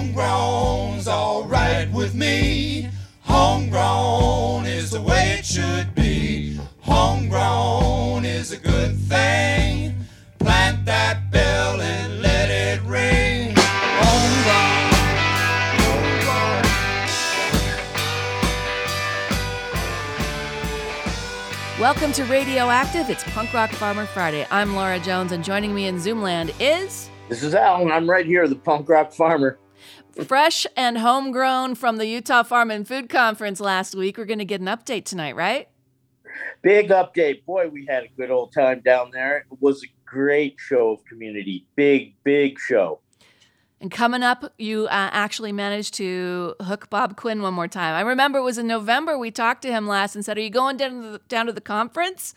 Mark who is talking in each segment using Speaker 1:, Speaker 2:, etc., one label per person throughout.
Speaker 1: Homegrown's alright with me. Homegrown is the way it should be. Homegrown is a good thing. Plant that bell and let it ring. Homegrown.
Speaker 2: Welcome to Radioactive. It's Punk Rock Farmer Friday. I'm Laura Jones, and joining me in Zoomland is
Speaker 3: This is Al, and I'm right here, the punk rock farmer.
Speaker 2: Fresh and homegrown from the Utah Farm and Food Conference last week. We're going to get an update tonight, right?
Speaker 3: Big update. Boy, we had a good old time down there. It was a great show of community. Big, big show.
Speaker 2: And coming up, you uh, actually managed to hook Bob Quinn one more time. I remember it was in November we talked to him last and said, "Are you going down to the, down to the conference?"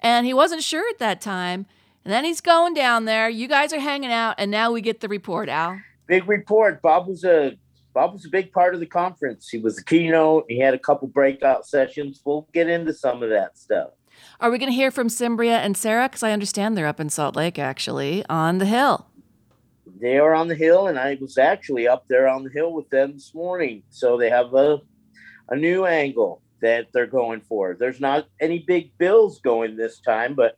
Speaker 2: And he wasn't sure at that time. And then he's going down there. You guys are hanging out, and now we get the report, Al.
Speaker 3: Big report. Bob was a Bob was a big part of the conference. He was the keynote. He had a couple breakout sessions. We'll get into some of that stuff.
Speaker 2: Are we going to hear from Cimbria and Sarah? Because I understand they're up in Salt Lake, actually, on the hill.
Speaker 3: They are on the hill, and I was actually up there on the hill with them this morning. So they have a a new angle that they're going for. There's not any big bills going this time, but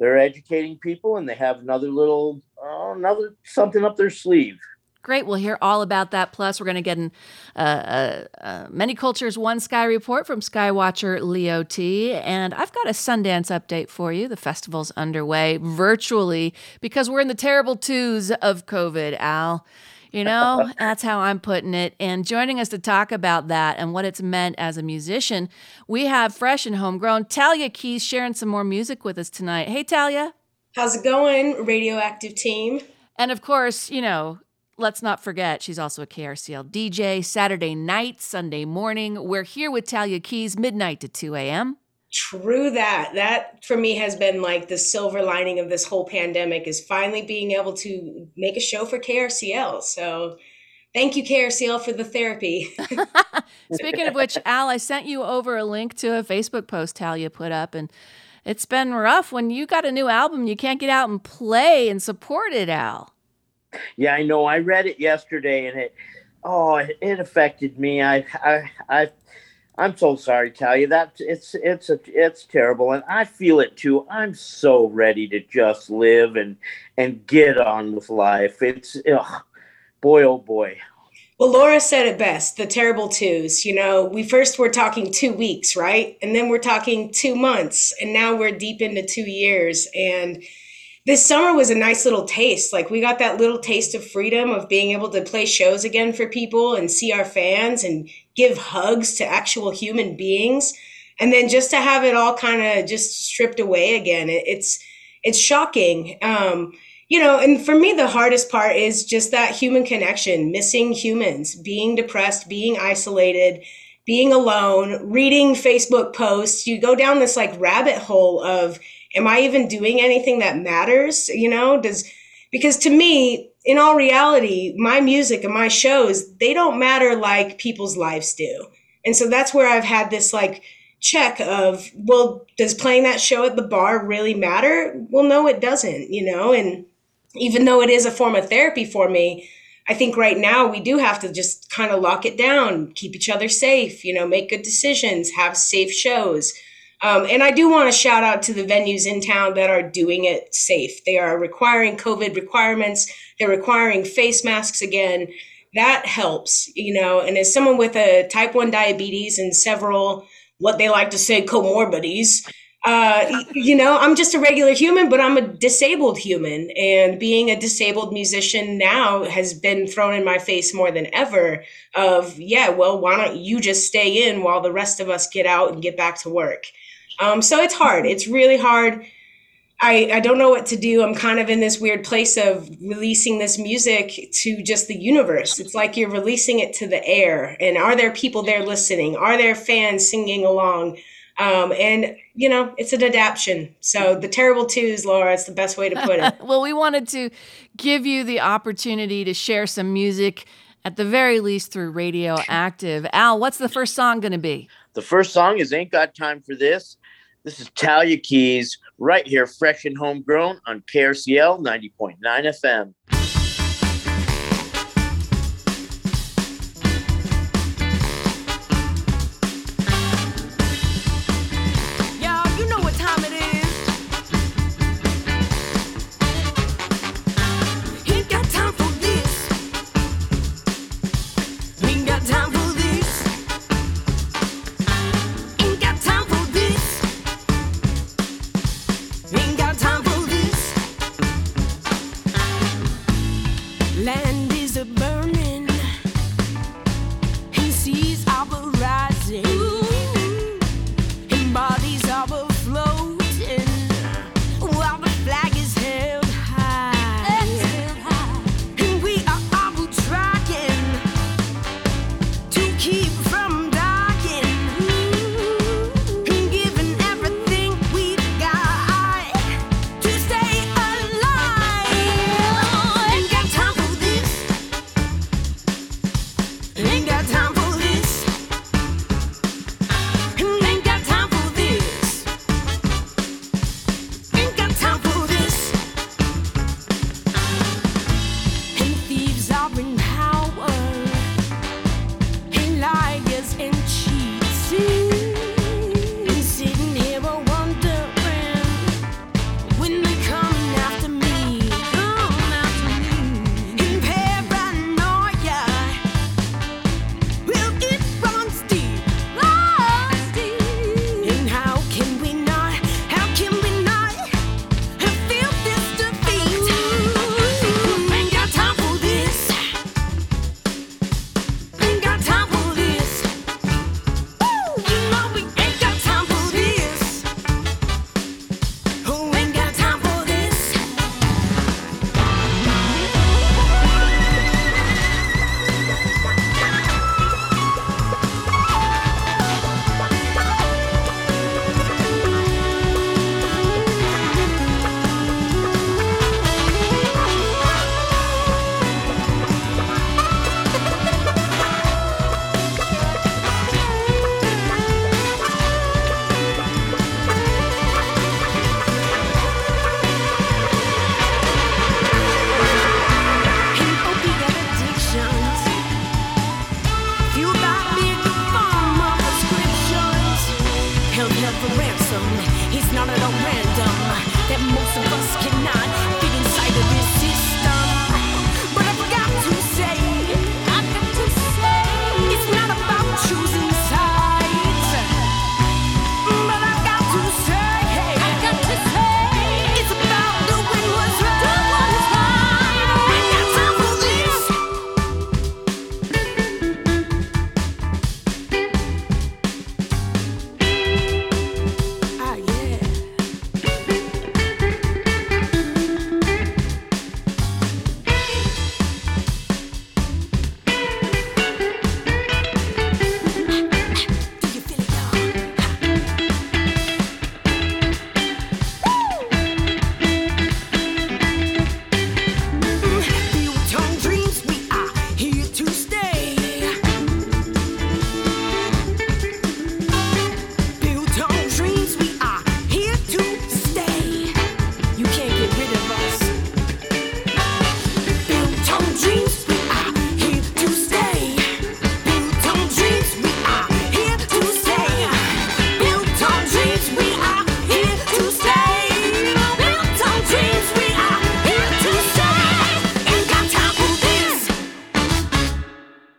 Speaker 3: they're educating people, and they have another little oh, another something up their sleeve.
Speaker 2: Great. We'll hear all about that. Plus, we're going to get an uh, uh, uh, Many Cultures One Sky report from Skywatcher Leo T. And I've got a Sundance update for you. The festival's underway virtually because we're in the terrible twos of COVID, Al. You know, that's how I'm putting it. And joining us to talk about that and what it's meant as a musician, we have fresh and homegrown Talia Keys sharing some more music with us tonight. Hey, Talia.
Speaker 4: How's it going, radioactive team?
Speaker 2: And of course, you know, let's not forget she's also a KRCL DJ, Saturday night, Sunday morning. We're here with Talia Keys, midnight to 2 a.m.
Speaker 4: True that. That for me has been like the silver lining of this whole pandemic is finally being able to make a show for KRCL. So thank you, KRCL, for the therapy.
Speaker 2: Speaking of which, Al, I sent you over a link to a Facebook post Talia put up, and it's been rough when you got a new album, you can't get out and play and support it, Al.
Speaker 3: Yeah, I know. I read it yesterday, and it oh, it, it affected me. I I I. I'm so sorry, Talia. That it's it's a, it's terrible, and I feel it too. I'm so ready to just live and and get on with life. It's ugh, boy, oh boy.
Speaker 4: Well, Laura said it best the terrible twos. You know, we first were talking two weeks, right? And then we're talking two months, and now we're deep into two years. And this summer was a nice little taste. Like, we got that little taste of freedom of being able to play shows again for people and see our fans and give hugs to actual human beings. And then just to have it all kind of just stripped away again, it, it's it's shocking. Um, you know, and for me, the hardest part is just that human connection, missing humans, being depressed, being isolated, being alone, reading Facebook posts. You go down this like rabbit hole of, am I even doing anything that matters? You know, does, because to me, in all reality, my music and my shows, they don't matter like people's lives do. And so that's where I've had this like check of, well, does playing that show at the bar really matter? Well, no, it doesn't, you know, and even though it is a form of therapy for me, I think right now we do have to just kind of lock it down, keep each other safe, you know, make good decisions, have safe shows. Um, and I do want to shout out to the venues in town that are doing it safe. They are requiring COVID requirements, they're requiring face masks again. That helps, you know. And as someone with a type 1 diabetes and several, what they like to say, comorbidities, uh, you know, I'm just a regular human, but I'm a disabled human. And being a disabled musician now has been thrown in my face more than ever of, yeah, well, why don't you just stay in while the rest of us get out and get back to work? Um, so it's hard. It's really hard. I, I don't know what to do. I'm kind of in this weird place of releasing this music to just the universe. It's like you're releasing it to the air. And are there people there listening? Are there fans singing along? Um, and you know, it's an adaptation. So the terrible twos, Laura, it's the best way to put it.
Speaker 2: well, we wanted to give you the opportunity to share some music at the very least through Radioactive. Al, what's the first song going to be?
Speaker 3: The first song is Ain't Got Time for This. This is Talia Keys right here, fresh and homegrown on KRCL 90.9 FM.
Speaker 5: for ransom. He's not at all random. That most of us cannot.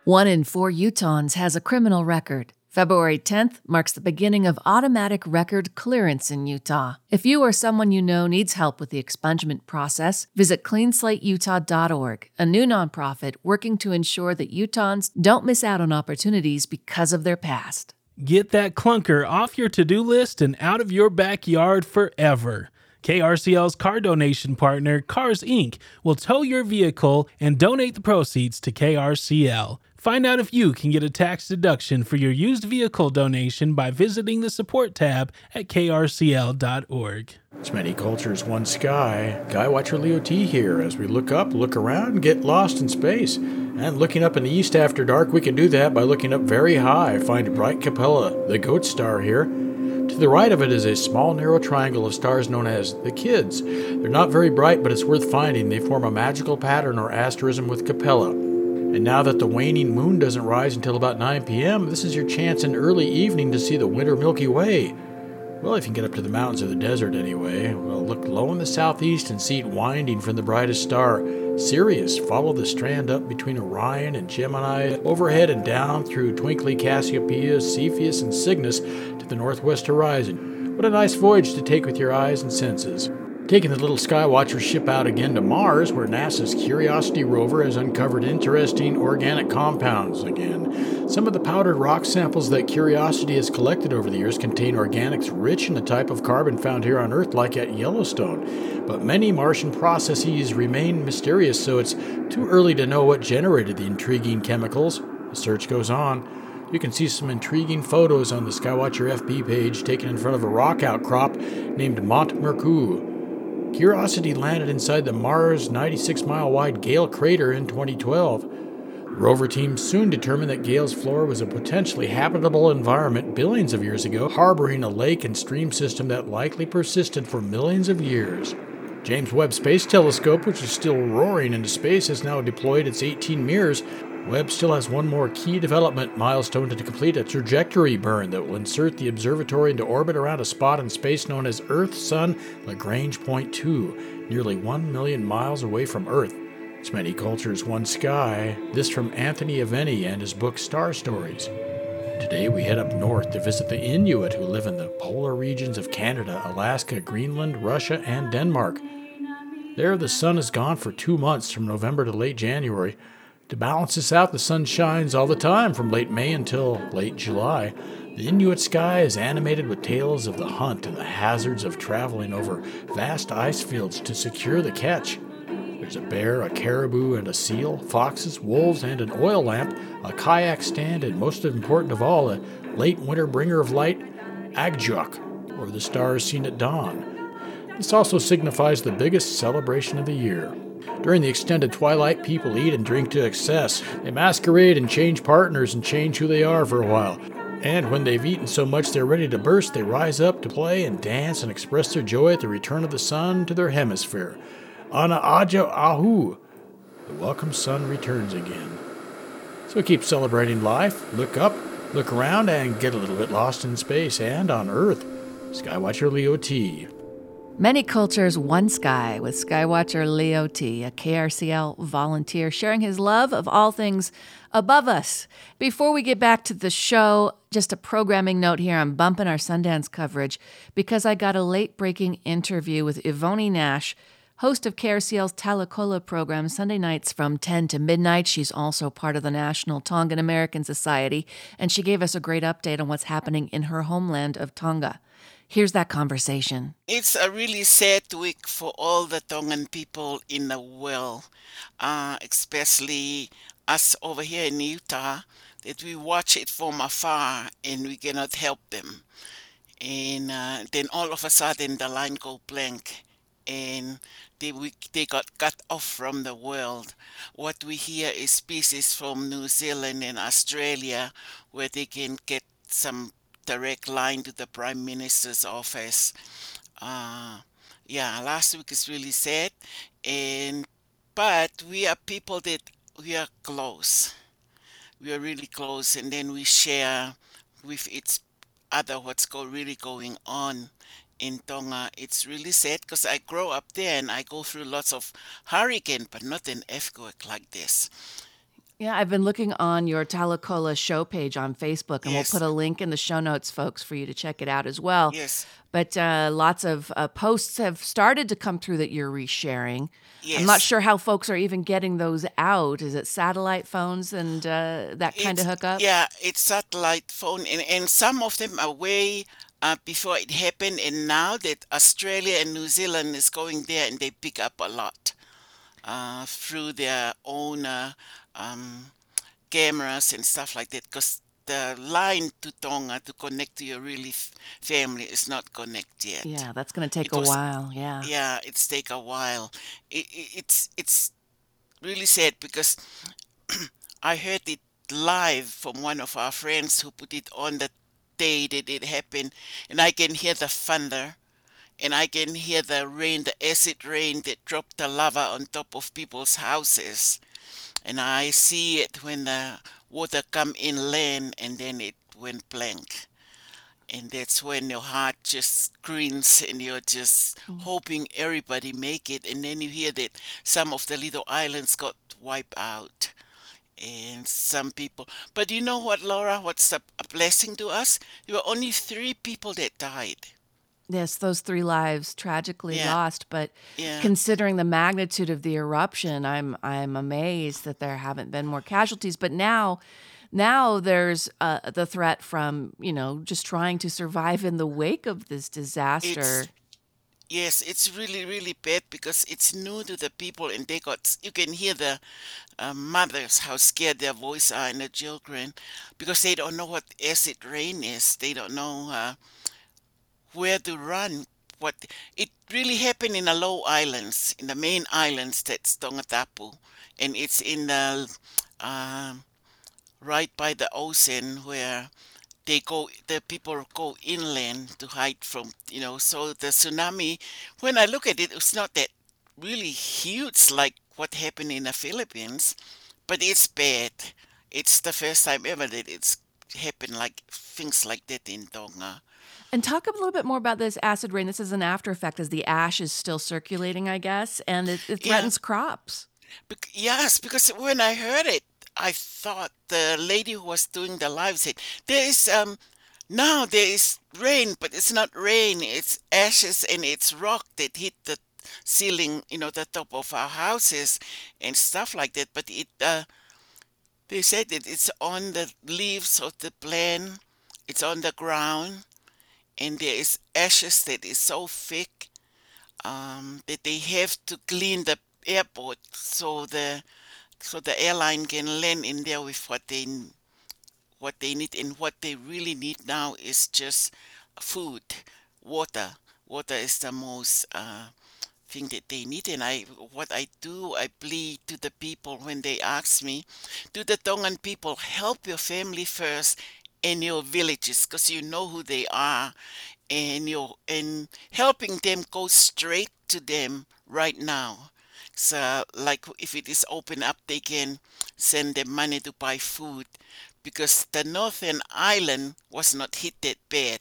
Speaker 2: One in four Utahns has a criminal record. February 10th marks the beginning of automatic record clearance in Utah. If you or someone you know needs help with the expungement process, visit cleanslateutah.org, a new nonprofit working to ensure that Utahns don't miss out on opportunities because of their past.
Speaker 6: Get that clunker off your to do list and out of your backyard forever. KRCL's car donation partner, Cars Inc., will tow your vehicle and donate the proceeds to KRCL. Find out if you can get a tax deduction for your used vehicle donation by visiting the support tab at krcl.org.
Speaker 7: It's many cultures, one sky. Skywatcher Leo T here as we look up, look around, get lost in space. And looking up in the east after dark, we can do that by looking up very high, find bright Capella, the goat star here. To the right of it is a small narrow triangle of stars known as the Kids. They're not very bright, but it's worth finding. They form a magical pattern or asterism with Capella. And now that the waning moon doesn't rise until about 9 p.m., this is your chance in early evening to see the winter Milky Way. Well, if you can get up to the mountains of the desert anyway, well, look low in the southeast and see it winding from the brightest star. Sirius, follow the strand up between Orion and Gemini, overhead and down through twinkly Cassiopeia, Cepheus, and Cygnus to the northwest horizon. What a nice voyage to take with your eyes and senses taking the little Skywatcher ship out again to Mars, where NASA's Curiosity rover has uncovered interesting organic compounds again. Some of the powdered rock samples that Curiosity has collected over the years contain organics rich in the type of carbon found here on Earth, like at Yellowstone. But many Martian processes remain mysterious, so it's too early to know what generated the intriguing chemicals. The search goes on. You can see some intriguing photos on the Skywatcher FB page taken in front of a rock outcrop named Mont Mercou. Curiosity landed inside the Mars 96 mile wide Gale crater in 2012. The rover team soon determined that Gale's floor was a potentially habitable environment billions of years ago, harboring a lake and stream system that likely persisted for millions of years. James Webb Space Telescope, which is still roaring into space, has now deployed its 18 mirrors Webb still has one more key development milestone to complete a trajectory burn that will insert the observatory into orbit around a spot in space known as Earth Sun Lagrange Point 2, nearly 1 million miles away from Earth. It's many cultures, one sky. This from Anthony Aveni and his book Star Stories. Today we head up north to visit the Inuit who live in the polar regions of Canada, Alaska, Greenland, Russia, and Denmark. There, the sun is gone for two months from November to late January. To balance this out, the sun shines all the time from late May until late July. The Inuit sky is animated with tales of the hunt and the hazards of traveling over vast ice fields to secure the catch. There's a bear, a caribou, and a seal, foxes, wolves, and an oil lamp, a kayak stand, and most important of all, a late winter bringer of light, Agjuk, or the stars seen at dawn. This also signifies the biggest celebration of the year. During the extended twilight, people eat and drink to excess. They masquerade and change partners and change who they are for a while. And when they've eaten so much they're ready to burst, they rise up to play and dance and express their joy at the return of the sun to their hemisphere. Ana Aja Ahu, the welcome sun returns again. So keep celebrating life, look up, look around, and get a little bit lost in space and on Earth. Skywatcher Leo T.
Speaker 2: Many Cultures, One Sky with Skywatcher Leo T, a KRCL volunteer, sharing his love of all things above us. Before we get back to the show, just a programming note here. I'm bumping our Sundance coverage because I got a late breaking interview with Ivoni Nash, host of KRCL's Talakola program Sunday nights from 10 to midnight. She's also part of the National Tongan American Society, and she gave us a great update on what's happening in her homeland of Tonga. Here's that conversation.
Speaker 8: It's a really sad week for all the Tongan people in the world, uh, especially us over here in Utah, that we watch it from afar and we cannot help them. And uh, then all of a sudden the line go blank and they, we, they got cut off from the world. What we hear is species from New Zealand and Australia where they can get some direct line to the Prime Minister's office. Uh, yeah, last week is really sad, and but we are people that we are close. We are really close, and then we share with its other what's go really going on in Tonga. It's really sad because I grow up there and I go through lots of hurricane, but not an earthquake like this.
Speaker 2: Yeah, I've been looking on your Talakola show page on Facebook, and
Speaker 8: Yes.
Speaker 2: we'll put a link in the show notes, folks, for you to check it out as well.
Speaker 8: Yes.
Speaker 2: But uh, lots of uh, posts have started to come through that you're resharing. Yes. I'm not sure how folks are even getting those out. Is it satellite phones and uh, that kind of
Speaker 8: It's-
Speaker 2: hookup?
Speaker 8: Yeah, it's satellite phone, and, and some of them are way uh, before it happened, and now that Australia and New Zealand is going there, and they pick up a lot uh, through their own uh, um, cameras and stuff like that, because the line to Tonga to connect to your really f- family is not connected yet.
Speaker 2: Yeah, that's going to take
Speaker 8: It
Speaker 2: a
Speaker 8: was-
Speaker 2: while. Yeah.
Speaker 8: Yeah, it's take a while. It, it, it's it's really sad because I heard it live from one of our friends who put it on the day that it happened, and I can hear the thunder, and I can hear the rain, the acid rain that dropped the lava on top of people's houses, and I see it when the water come inland, and then it went blank. And that's when your heart just screams and you're just mm. hoping everybody make it. And then you hear that some of the little islands got wiped out and some people but you know what laura? What's a, a blessing to us? There were only three people that died
Speaker 2: Yes, those three lives tragically
Speaker 8: Yeah.
Speaker 2: lost, but
Speaker 8: Yeah.
Speaker 2: considering the magnitude of the eruption, I'm I'm amazed that there haven't been more casualties. But now, now there's uh, the threat from you know just trying to survive in the wake of this disaster.
Speaker 8: Yes, it's really, really bad because it's new to the people, and they got. You can hear the uh, mothers how scared their voice are and the children because they don't know what acid rain is. They don't know uh, where to run. What it really happened in the low islands, in the main islands that's Tongatapu, and it's in the um right by the ocean where they go the people go inland to hide from you know so the tsunami when i look at it it's not that really huge like what happened in the philippines but it's bad it's the first time ever that it's happened like things like that in tonga
Speaker 2: And talk a little bit more about this acid rain. This is an after effect as the ash is still circulating, I guess, and it, it
Speaker 8: Yeah.
Speaker 2: threatens crops.
Speaker 8: Bec- yes, because when I heard it, I thought the lady who was doing the live said, "There is um now there is rain, but it's not rain. It's ashes and it's rock that hit the ceiling, you know, the top of our houses and stuff like that. But it uh, they said that it's on the leaves of the plant, it's on the ground, and there is ashes that is so thick um, that they have to clean the airport so the so the airline can land in there with what they what they need. And what they really need now is just food water. Water is the most uh, thing that they need. And i what i do i plead to the people when they ask me do the tongan people help your family first and your villages because you know who they are and you and helping them go straight to them right now. So like if it is open up they can send them money to buy food because the northern island was not hit that bad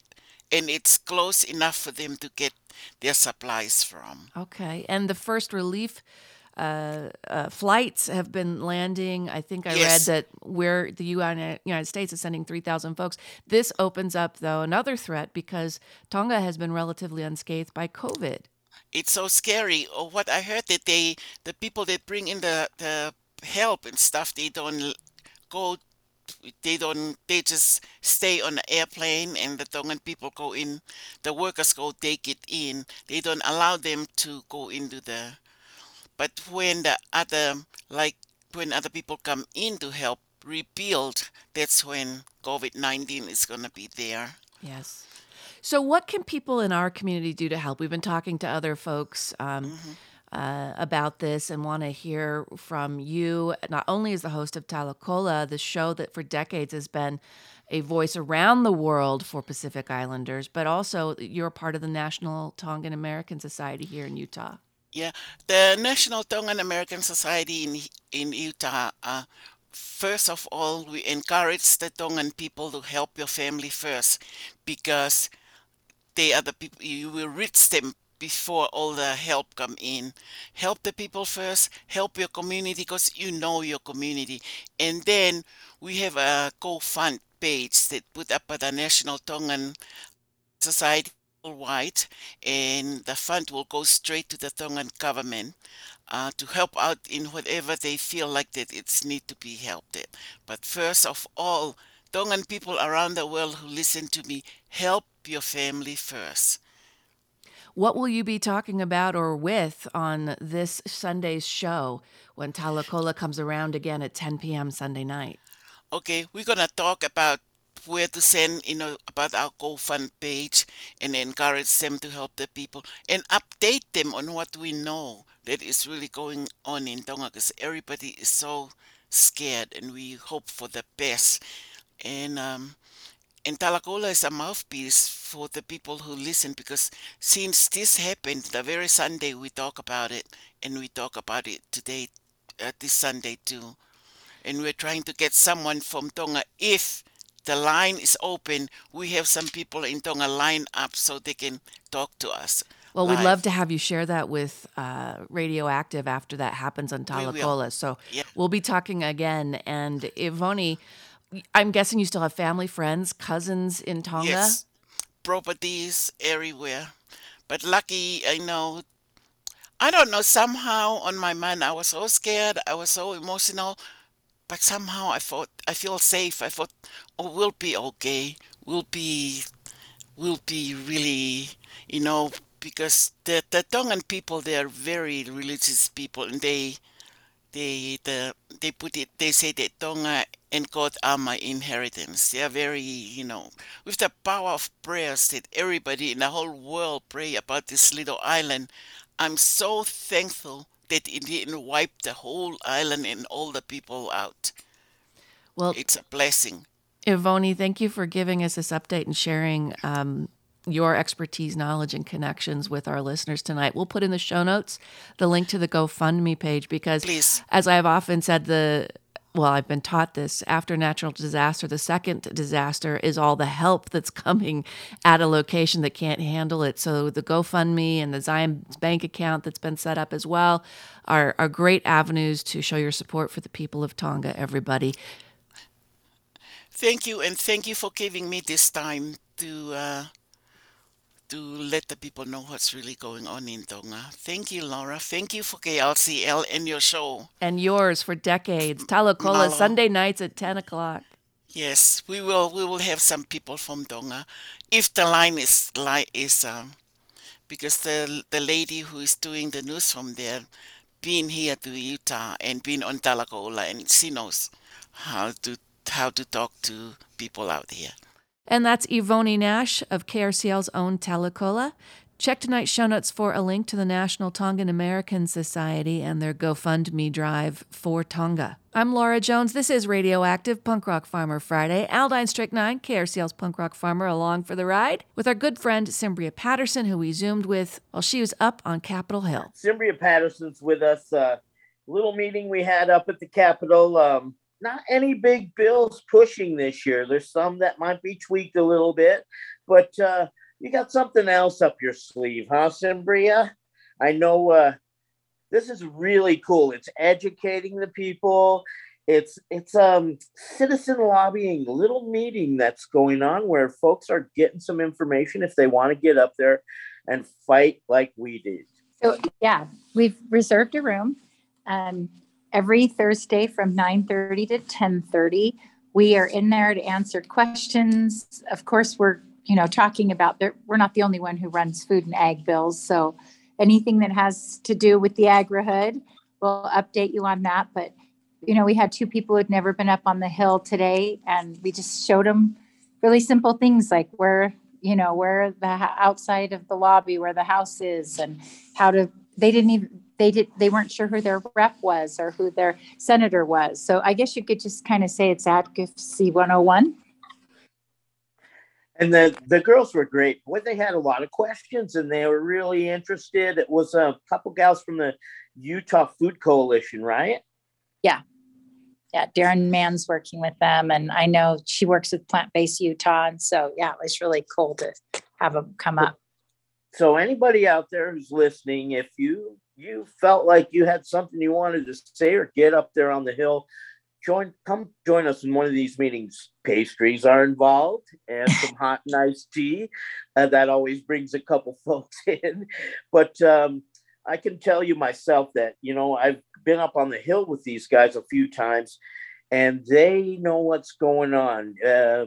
Speaker 8: and it's close enough for them to get their supplies from.
Speaker 2: Okay, and the first relief uh, uh, flights have been landing. I think I
Speaker 8: Yes.
Speaker 2: read that where the Uni- United States is sending 3,000 folks. This opens up, though, another threat because Tonga has been relatively unscathed by COVID.
Speaker 8: it's so scary. Or what I heard that they, the people that bring in the, the help and stuff, they don't go, they don't, they just stay on the airplane and the Tongan people go in, the workers go take it in. They don't allow them to go into the, but when the other, like when other people come in to help rebuild, that's when COVID-19 is going to be there.
Speaker 2: Yes. So, what can people in our community do to help? We've been talking to other folks um, uh, about this and want to hear from you, not only as the host of Talakola, the show that for decades has been a voice around the world for Pacific Islanders, but also you're part of the National Tongan American Society here in Utah.
Speaker 8: Yeah, the National Tongan American Society in in Utah. Uh, first of all, we encourage the Tongan people to help your family first, because they are the people you will reach them before all the help come in. Help the people first, help your community because you know your community. And then we have a GoFund page that put up by the National Tongan Society worldwide, and the fund will go straight to the Tongan government uh, to help out in whatever they feel like that it's need to be helped at. But first of all, Tongan people around the world who listen to me, help your family first.
Speaker 2: What will you be talking about or with on this Sunday's show when Talakola comes around again at 10 p.m. Sunday night?
Speaker 8: Okay, we're gonna talk about where to send, you know, about our GoFund page and encourage them to help the people and update them on what we know that is really going on in Tonga because everybody is so scared and we hope for the best. And um, and Talakola is a mouthpiece for the people who listen because since this happened, the very Sunday we talk about it and we talk about it today, uh, this Sunday too. And we're trying to get someone from Tonga if the line is open. We have some people in Tonga line up so they can talk to us.
Speaker 2: Well, we'd love to have you share that with uh, Radioactive after that happens on
Speaker 8: We.
Speaker 2: Talakola. So
Speaker 8: Yeah.
Speaker 2: we'll be talking again. And Ivoni, I'm guessing you still have family, friends, cousins in Tonga.
Speaker 8: Yes, properties everywhere. But lucky, I know. I don't know. Somehow on my mind, I was so scared. I was so emotional. But somehow I thought I feel safe. I thought, oh, we'll be okay. We'll be, we'll be really, you know, because the the Tongan people they are very religious people, and they, they the they put it. They say that Tonga and God are my inheritance. They are very, you know, with the power of prayers that everybody in the whole world pray about this little island. I'm so thankful that it didn't wipe the whole island and all the people out.
Speaker 2: Well,
Speaker 8: It's a blessing.
Speaker 2: Ivoni, thank you for giving us this update and sharing um, your expertise, knowledge, and connections with our listeners tonight. We'll put in the show notes the link to the GoFundMe page because,
Speaker 8: Please.
Speaker 2: as I've often said, the well, I've been taught this after natural disaster, the second disaster is all the help that's coming at a location that can't handle it. So the GoFundMe and the Zion bank account that's been set up as well are, are great avenues to show your support for the people of Tonga, everybody.
Speaker 8: Thank you, and thank you for giving me this time to uh, to let the people know what's really going on in Tonga. Thank you, Laura. Thank you for KLCL and your show.
Speaker 2: and yours for decades. Talakola
Speaker 8: Malo.
Speaker 2: Sunday nights at ten o'clock.
Speaker 8: Yes, we will. We will have some people from Tonga, if the line is is um, because the the lady who is doing the news from there, been here to Utah and been on Talakola, and she knows how to how to talk to people out here.
Speaker 2: And that's Ivoni Nash of KRCL's own Talakola. Check tonight's show notes for a link to the National Tongan American Society and their GoFundMe drive for Tonga. I'm Laura Jones. This is Radioactive Punk Rock Farmer Friday. Aldine Strychnine, KRCL's Punk Rock Farmer, along for the ride with our good friend Cymbria Patterson, who we zoomed with while she was up on Capitol Hill.
Speaker 3: Cymbria Patterson's with us. Uh, little meeting we had up at the Capitol. Um, not any big bills pushing this year. There's some that might be tweaked a little bit, but uh, you got something else up your sleeve, huh, Cimbria? I know uh, this is really cool. It's educating the people. It's it's um citizen lobbying little meeting that's going on where folks are getting some information if they want to get up there and fight like we did.
Speaker 9: So yeah, we've reserved a room um, every Thursday from 9:30 to 10:30. We are in there to answer questions. Of course, we're you know talking about that. We're not the only one who runs food and ag bills, so anything that has to do with the agri-hood, we'll update you on that. But you know, we had two people who'd never been up on the hill today, and we just showed them really simple things like where you know where the outside of the lobby where the house is and how to they didn't even they did they weren't sure who their rep was or who their senator was so i guess you could just kind of say it's advocacy 101
Speaker 3: And the, the girls were great. Boy, they had a lot of questions and they were really interested. It was a couple gals from the Utah Food Coalition, right?
Speaker 9: yeah Yeah. darren mann's working with them and i know she works with plant-based utah and so yeah it was really cool to have them come up
Speaker 3: so anybody out there who's listening, if you you felt like you had something you wanted to say or get up there on the hill, join come join us in one of these meetings. Pastries are involved and some hot and iced tea. Uh, that always brings a couple folks in. But um, I can tell you myself that you know I've been up on the hill with these guys a few times, and they know what's going on. Uh,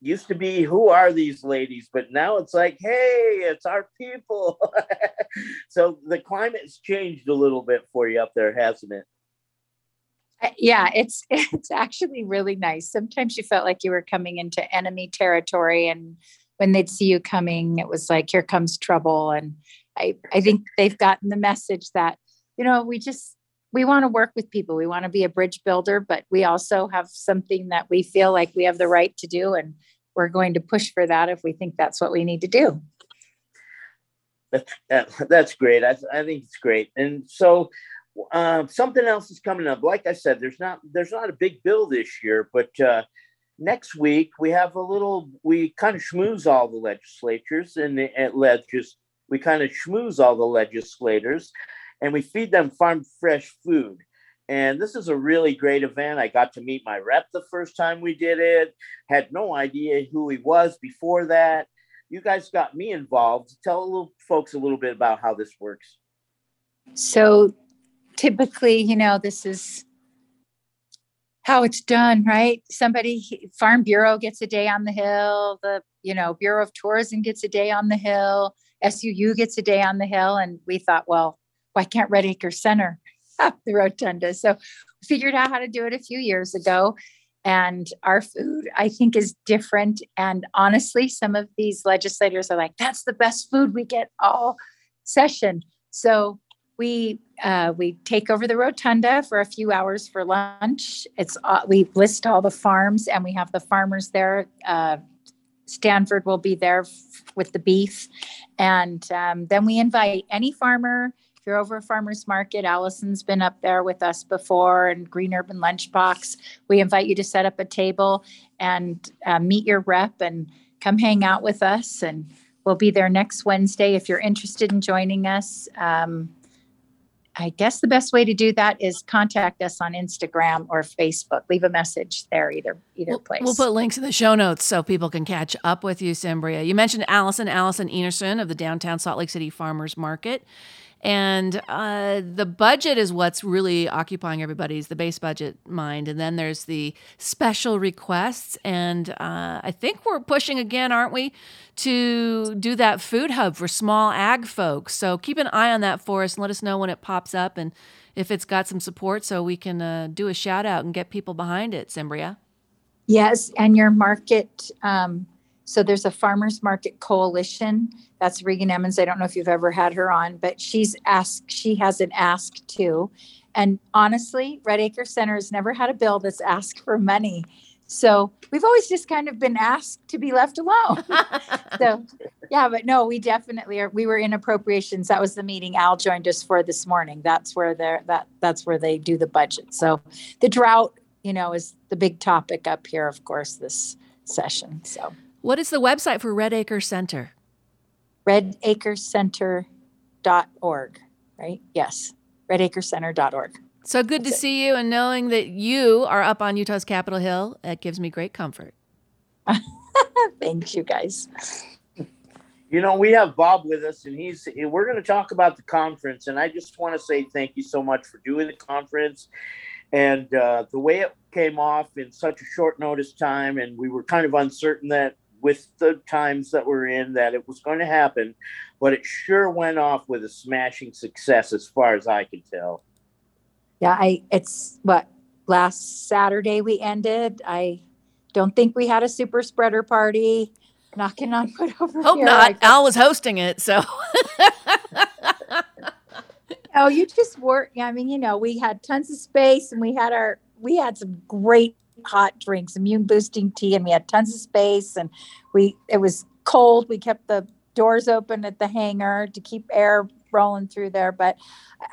Speaker 3: used to be who are these ladies? But now it's like hey it's our people. So the climate's changed a little bit for you up there hasn't it?
Speaker 9: Yeah it's it's actually really nice. Sometimes you felt like you were coming into enemy territory and when they'd see you coming it was like here comes trouble. And i i think they've gotten the message that you know we just we want to work with people. We want to be a bridge builder but we also have something that we feel like we have the right to do and we're going to push for that if we think that's what we need to do.
Speaker 3: That's that's great. I, I think it's great. And so uh, something else is coming up. Like i said there's not there's not a big bill this year but uh, next week we have a little we kind of schmooze all the legislatures and and legis we kind of schmooze all the legislators and we feed them farm fresh food and this is a really great event. I got to meet my rep the first time we did it, had no idea who he was before that. You guys got me involved. Tell little folks a little bit about how this works.
Speaker 9: So typically, you know, this is how it's done, right? Somebody, Farm Bureau gets a day on the hill, the, you know, Bureau of Tourism gets a day on the hill, SUU gets a day on the hill. And we thought, well, why can't Red Acre Center up the rotunda. So figured out how to do it a few years ago. And our food, I think, is different. And honestly, some of these legislators are like, that's the best food we get all session. So we uh, we take over the rotunda for a few hours for lunch. It's uh, we list all the farms and we have the farmers there. Uh, Stanford will be there f- with the beef, and um, then we invite any farmer if you're over farmer's market, Allison's been up there with us before and Green Urban Lunchbox. We invite you to set up a table and uh, meet your rep and come hang out with us. And we'll be there next Wednesday. If you're interested in joining us, um, I guess the best way to do that is contact us on Instagram or Facebook. Leave a message there, either either
Speaker 2: we'll,
Speaker 9: place.
Speaker 2: We'll put links in the show notes so people can catch up with you, Cimbria. You mentioned Allison, Allison Enerson of the downtown Salt Lake City Farmers Market. And uh, the budget is what's really occupying everybody's the base budget mind. And then there's the special requests. And uh, I think we're pushing again, aren't we, to do that food hub for small ag folks. So keep an eye on that for us and let us know when it pops up and if it's got some support so we can uh, do a shout out and get people behind it, Cimbria.
Speaker 9: Yes. And your market. Um, so there's a farmers market coalition. That's Regan Emmons. I don't know if you've ever had her on, but she's asked, she has an ask too. And honestly, Red Acre Center has never had a bill that's asked for money. So we've always just kind of been asked to be left alone. so yeah, but no, we definitely are. We were in appropriations. That was the meeting Al joined us for this morning. That's where they're that that's where they do the budget. So the drought, you know, is the big topic up here, of course, this session. So
Speaker 2: what is the website for Red Acre Center?
Speaker 9: redacrecenter.org, right? Yes, redacrecenter.org.
Speaker 2: So good That's to it. see you and knowing that you are up on Utah's Capitol Hill. It gives me great comfort.
Speaker 9: Thank you, guys.
Speaker 3: You know, we have Bob with us, and he's we're going to talk about the conference. And I just want to say thank you so much for doing the conference and uh, the way it came off in such a short notice time. And we were kind of uncertain that with the times that we're in that it was going to happen, but it sure went off with a smashing success as far as I can tell.
Speaker 9: Yeah, I it's what last Saturday we ended. I don't think we had a super spreader party. Knocking on wood over
Speaker 2: Hope
Speaker 9: here.
Speaker 2: not. Al was hosting it, so.
Speaker 9: oh, you just work. I mean, you know, we had tons of space, and we had our we had some great hot drinks, immune boosting tea, and we had tons of space. And we it was cold. We kept the doors open at the hangar to keep air rolling through there. But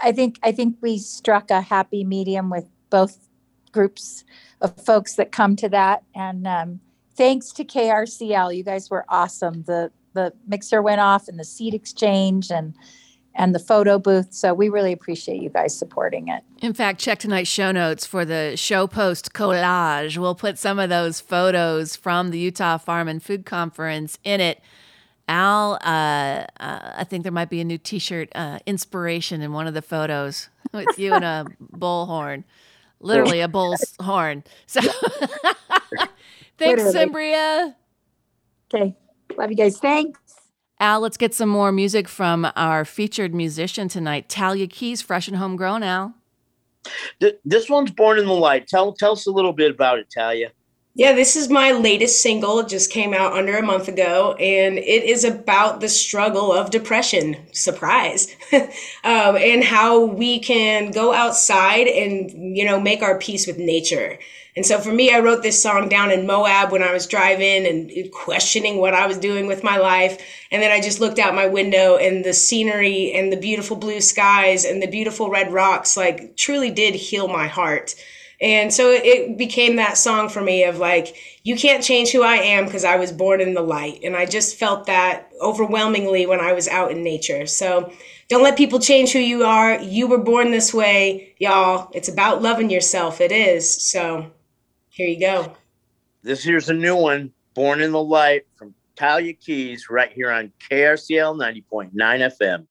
Speaker 9: I think I think we struck a happy medium with both groups of folks that come to that. And um, thanks to KRCL, you guys were awesome. The the mixer went off and the seat exchange and and the photo booth. So we really appreciate you guys supporting it.
Speaker 2: In fact, check tonight's show notes for the show post collage. We'll put some of those photos from the Utah Farm and Food Conference in it. Al, uh, uh, I think there might be a new T-shirt uh, inspiration in one of the photos with you and a bullhorn, literally a bull's horn. So, thanks,
Speaker 9: Literally.
Speaker 2: Cimbria.
Speaker 9: Okay. Love you guys. Thanks.
Speaker 2: Al, let's get some more music from our featured musician tonight, Talia Keys, fresh and homegrown. Al.
Speaker 5: This one's born in the light. Tell tell us a little bit about it, Talia.
Speaker 4: Yeah, this is my latest single. It just came out under a month ago, and it is about the struggle of depression. Surprise. um, and how we can go outside and, you know, make our peace with nature. And so for me, I wrote this song down in Moab when I was driving and questioning what I was doing with my life. And then I just looked out my window and the scenery and the beautiful blue skies and the beautiful red rocks, like, truly did heal my heart. And so it became that song for me of like, you can't change who I am because I was born in the light. And I just felt that overwhelmingly when I was out in nature. So don't let people change who you are. You were born this way, y'all. It's about loving yourself. It is. So here you go.
Speaker 5: This here's a new one, Born in the Light from Talia Keys, right here on KRCL 90.9 FM.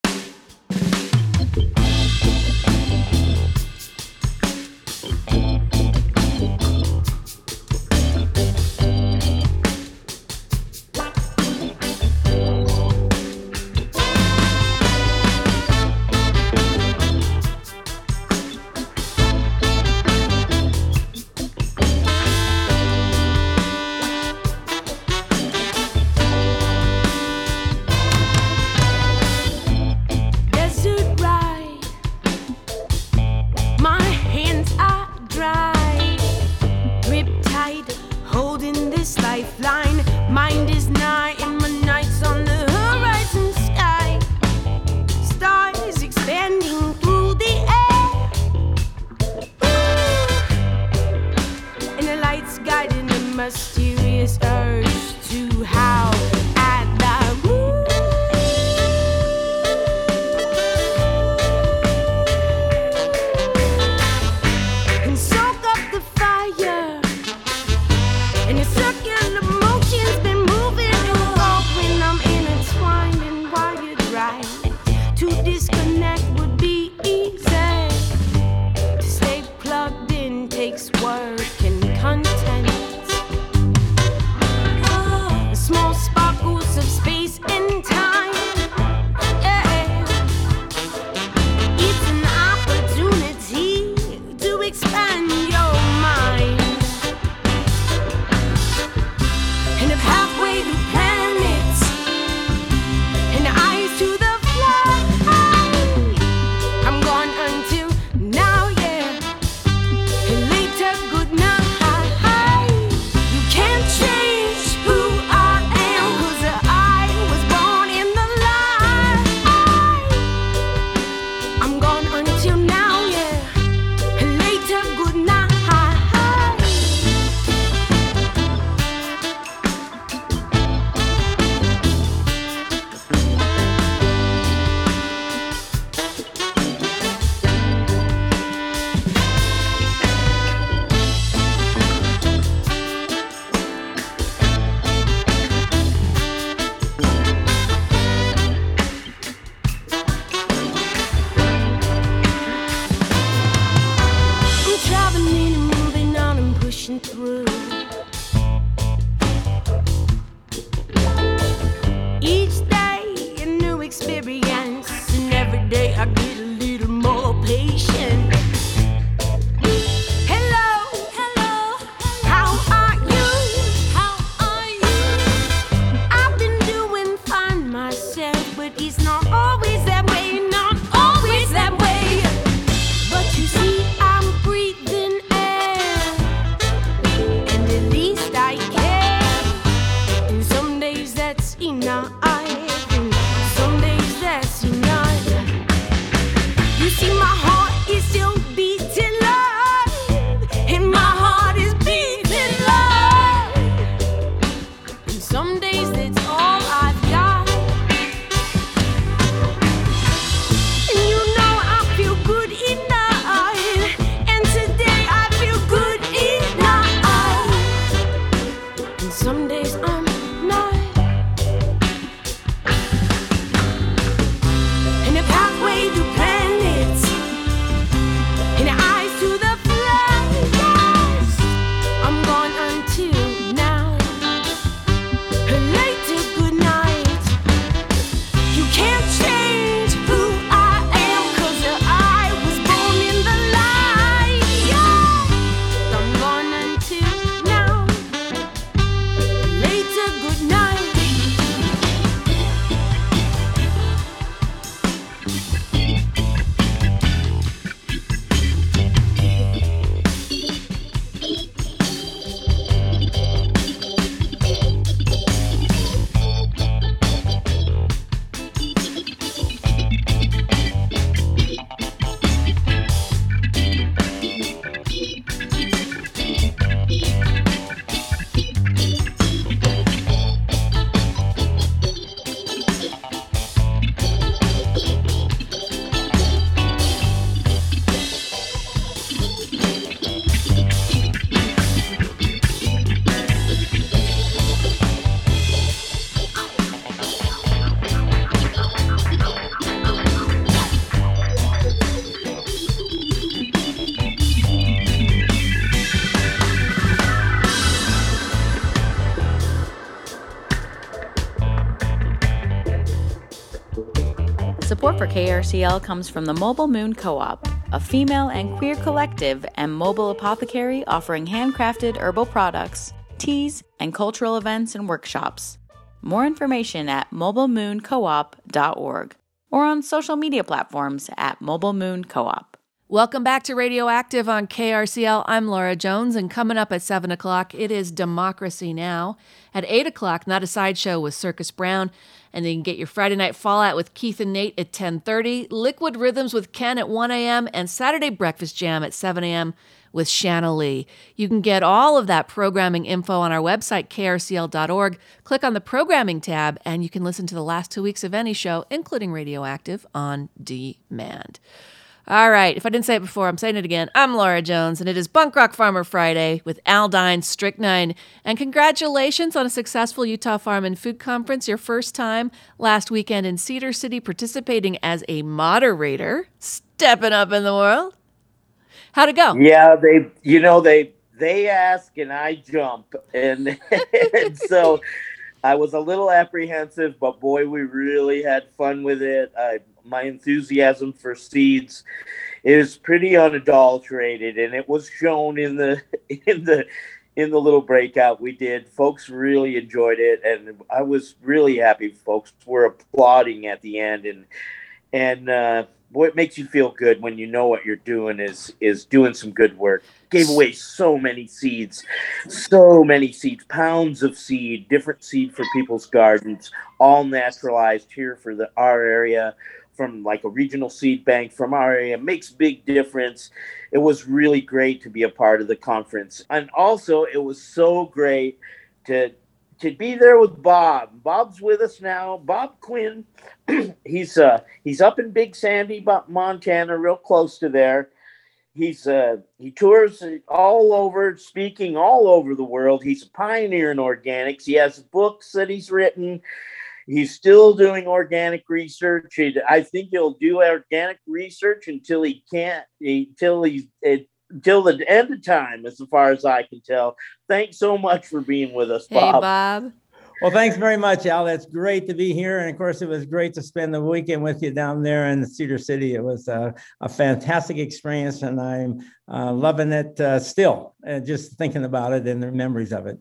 Speaker 10: KRCL comes from the Mobile Moon Co op, a female and queer collective and mobile apothecary offering handcrafted herbal products, teas, and cultural events and workshops. More information at mobilemooncoop.org or on social media platforms at Mobile Moon Co op.
Speaker 2: Welcome back to Radioactive on KRCL. I'm Laura Jones, and coming up at 7 o'clock, it is Democracy Now! At 8 o'clock, Not a Sideshow with Circus Brown, and then you can get your Friday Night Fallout with Keith and Nate at 10.30, Liquid Rhythms with Ken at 1 a.m., and Saturday Breakfast Jam at 7 a.m. with Shanna Lee. You can get all of that programming info on our website, krcl.org. Click on the Programming tab, and you can listen to the last two weeks of any show, including Radioactive, on demand. All right, if I didn't say it before, I'm saying it again. I'm Laura Jones, and it is Punk Rock Farmer Friday with Aldine Strychnine. And congratulations on a successful Utah Farm and Food Conference, your first time last weekend in Cedar City, participating as a moderator, stepping up in the world. How'd it go?
Speaker 3: Yeah, they, you know, they they ask and I jump, and, and so I was a little apprehensive, but boy, we really had fun with it. I, my enthusiasm for seeds is pretty unadulterated, and it was shown in the in the in the little breakout we did. Folks really enjoyed it, and I was really happy. Folks were applauding at the end, and and uh, boy, it makes you feel good when you know what you're doing is is doing some good work. Gave away so many seeds, so many seeds, pounds of seed, different seed for people's gardens, all naturalized here for the our area from like a regional seed bank from our area makes big difference. It was really great to be a part of the conference. And also it was so great to to be there with Bob. Bob's with us now. Bob Quinn. he's uh he's up in Big Sandy, Montana, real close to there. He's uh he tours all over, speaking all over the world. He's a pioneer in organics. He has books that he's written. He's still doing organic research. He, I think he'll do organic research until he can't, until he's until the end of time, as far as I can tell. Thanks so much for being with us, Bob.
Speaker 2: Hey, Bob.
Speaker 11: Well, thanks very much, Al. That's great to be here. And of course, it was great to spend the weekend with you down there in Cedar City. It was a, a fantastic experience, and I'm uh, loving it uh, still, uh, just thinking about it and the memories of it.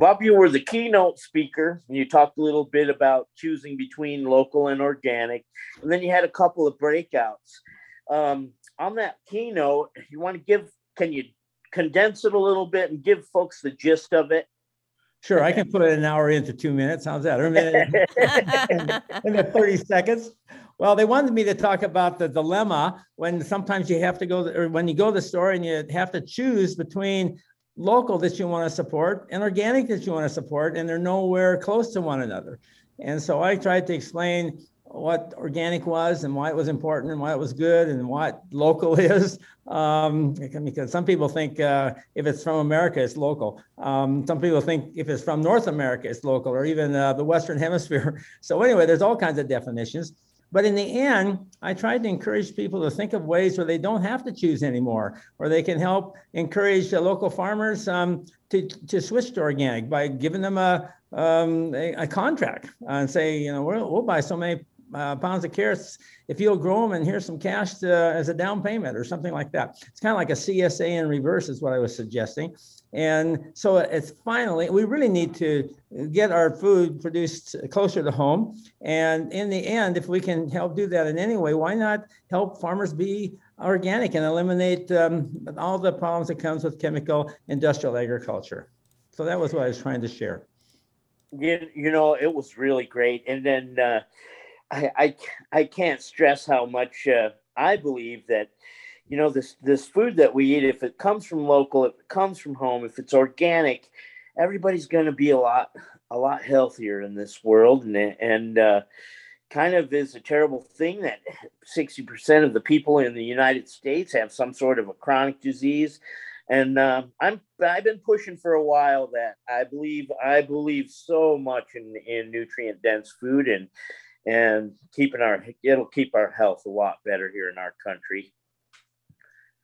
Speaker 3: Bob, you were the keynote speaker, and you talked a little bit about choosing between local and organic. And then you had a couple of breakouts. Um, on that keynote, you want to give, can you condense it a little bit and give folks the gist of it?
Speaker 11: Sure, I can put an hour into two minutes. How's that? Or a minute in 30 seconds. Well, they wanted me to talk about the dilemma when sometimes you have to go, or when you go to the store and you have to choose between local that you want to support and organic that you want to support, and they're nowhere close to one another. And so I tried to explain what organic was and why it was important and why it was good and what local is. Um, because some people think uh, if it's from America, it's local. Um, some people think if it's from North America, it's local, or even uh, the Western Hemisphere. So anyway, there's all kinds of definitions. But in the end, I tried to encourage people to think of ways where they don't have to choose anymore, where they can help encourage uh, local farmers um, to, to switch to organic by giving them a, um, a, a, contract and say, you know, we'll, we'll buy so many uh, pounds of carrots if you'll grow them and here's some cash to, as a down payment or something like that. It's kind of like a CSA in reverse is what I was suggesting. And so it's finally, we really need to get our food produced closer to home. And in the end, if we can help do that in any way, why not help farmers be organic and eliminate um, all the problems that comes with chemical industrial agriculture? So that was what I was trying to share.
Speaker 3: You, you know, it was really great. And then uh, I, I, I can't stress how much uh, I believe that you know this this food that we eat if it comes from local if it comes from home if it's organic everybody's going to be a lot a lot healthier in this world. And and uh, kind of is a terrible thing that 60% of the people in the United States have some sort of a chronic disease. And uh, I'm I've been pushing for a while that I believe I believe so much in in nutrient dense food and and keeping our it'll keep our health a lot better here in our country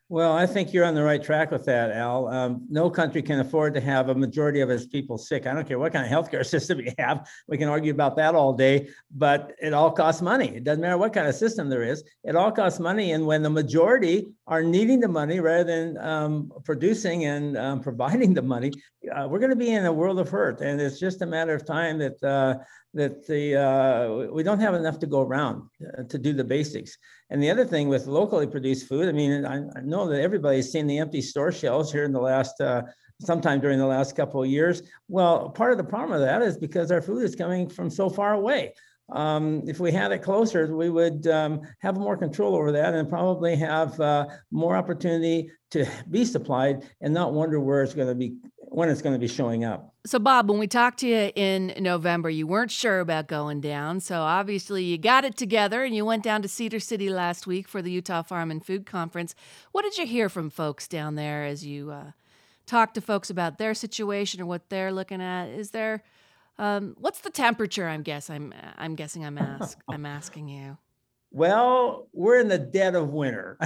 Speaker 11: Well, I think you're on the right track with that, Al. Um, no country can afford to have a majority of its people sick. I don't care what kind of healthcare system you have. We can argue about that all day, but it all costs money. It doesn't matter what kind of system there is. It all costs money. And when the majority are needing the money rather than um, producing and um, providing the money, uh, we're going to be in a world of hurt. And it's just a matter of time that uh, that the uh, we don't have enough to go around uh, to do the basics. And the other thing with locally produced food, I mean, I, I know that everybody's seen the empty store shelves here in the last, uh, sometime during the last couple of years. Well, part of the problem of that is because our food is coming from so far away. Um, if we had it closer, we would um, have more control over that and probably have uh, more opportunity to be supplied and not wonder where it's going to be when it's going to be showing up.
Speaker 2: So, Bob, when we talked to you in November, you weren't sure about going down. So, obviously, you got it together and you went down to Cedar City last week for the Utah Farm and Food Conference. What did you hear from folks down there as you uh, talked to folks about their situation or what they're looking at? Is there um, what's the temperature? I'm guess I'm I'm guessing I'm ask I'm asking you.
Speaker 11: Well, we're in the dead of winter.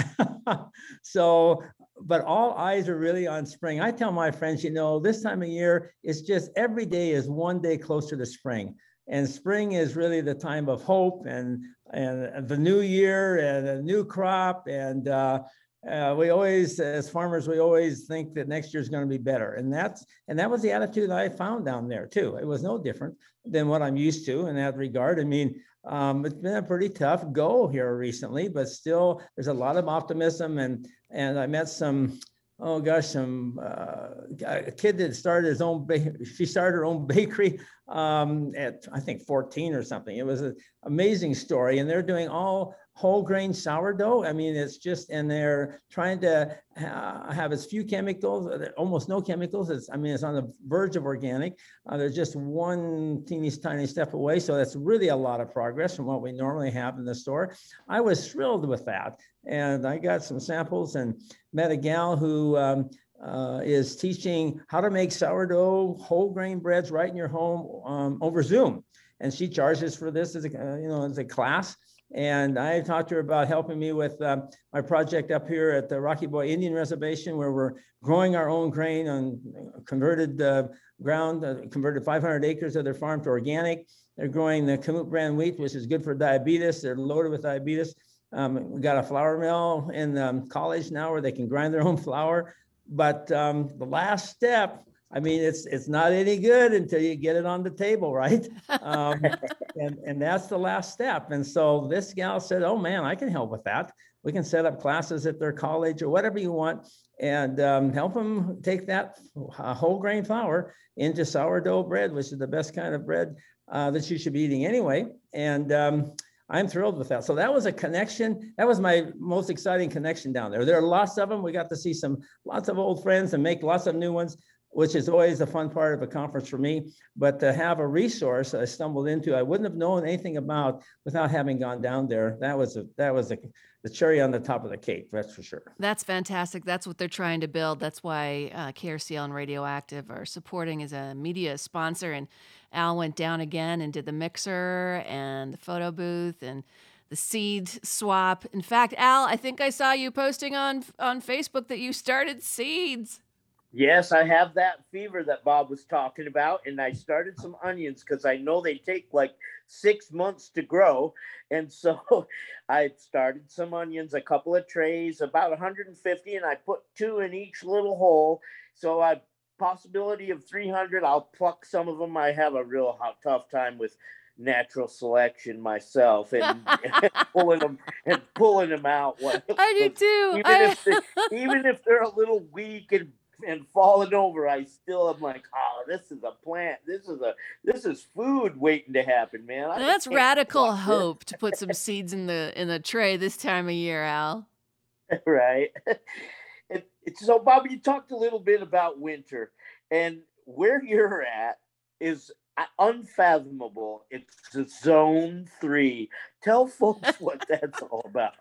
Speaker 11: so, but all eyes are really on spring. I tell my friends, you know, this time of year, it's just every day is one day closer to spring. And spring is really the time of hope and and the new year and a new crop. And uh, uh, we always, as farmers, we always think that next year is going to be better. And that's and that was the attitude I found down there too. It was no different than what I'm used to in that regard. I mean, um, it's been a pretty tough go here recently, but still there's a lot of optimism and and I met some oh gosh some uh, a kid that started his own ba- she started her own bakery um, at I think 14 or something. It was an amazing story, and they're doing all whole grain sourdough. I mean, it's just, and they're trying to have as few chemicals, uh, almost no chemicals. It's, I mean, it's on the verge of organic. Uh, they're just one teeny tiny step away. So that's really a lot of progress from what we normally have in the store. I was thrilled with that. And I got some samples and met a gal who um, uh, is teaching how to make sourdough whole grain breads right in your home um, over Zoom. And she charges for this as a, uh, you know, as a class. And I talked to her about helping me with uh, my project up here at the Rocky Boy Indian Reservation, where we're growing our own grain on converted uh, ground, uh, converted 500 acres of their farm to organic. They're growing the Kamut brand wheat, which is good for diabetes. They're loaded with diabetes. Um, we got a flour mill in um, college now where they can grind their own flour. But um, the last step I mean, it's it's not any good until you get it on the table, right? Um, and and that's the last step. And so this gal said, "Oh man, I can help with that. We can set up classes at their college or whatever you want, and um, help them take that whole grain flour into sourdough bread, which is the best kind of bread uh, that you should be eating anyway." And um, I'm thrilled with that. So that was a connection. That was my most exciting connection down there. There are lots of them. We got to see some lots of old friends and make lots of new ones which is always a fun part of a conference for me. But to have a resource I stumbled into, I wouldn't have known anything about without having gone down there. That was a, that was a, the cherry on the top of the cake, that's for sure.
Speaker 2: That's fantastic. That's what they're trying to build. That's why uh, KRCL and Radioactive are supporting as a media sponsor. And Al went down again and did the mixer and the photo booth and the seed swap. In fact, Al, I think I saw you posting on on Facebook that you started seeds.
Speaker 3: Yes, I have that fever that Bob was talking about, and I started some onions because I know they take like six months to grow, and so I started some onions, a couple of trays, about 150, and I put two in each little hole. So I possibility of 300. I'll pluck some of them. I have a real hot, tough time with natural selection myself and, and pulling them and pulling them out.
Speaker 2: I do too.
Speaker 3: Even
Speaker 2: I...
Speaker 3: if they, even if they're a little weak and and falling over, I still am like, oh, this is a plant. This is a this is food waiting to happen, man. I
Speaker 2: That's radical hope to put some seeds in the in the tray this time of year, Al.
Speaker 3: right. And, so, Bobby, you talked a little bit about winter, and where you're at is unfathomable. It's a zone three. Tell folks what that's all about.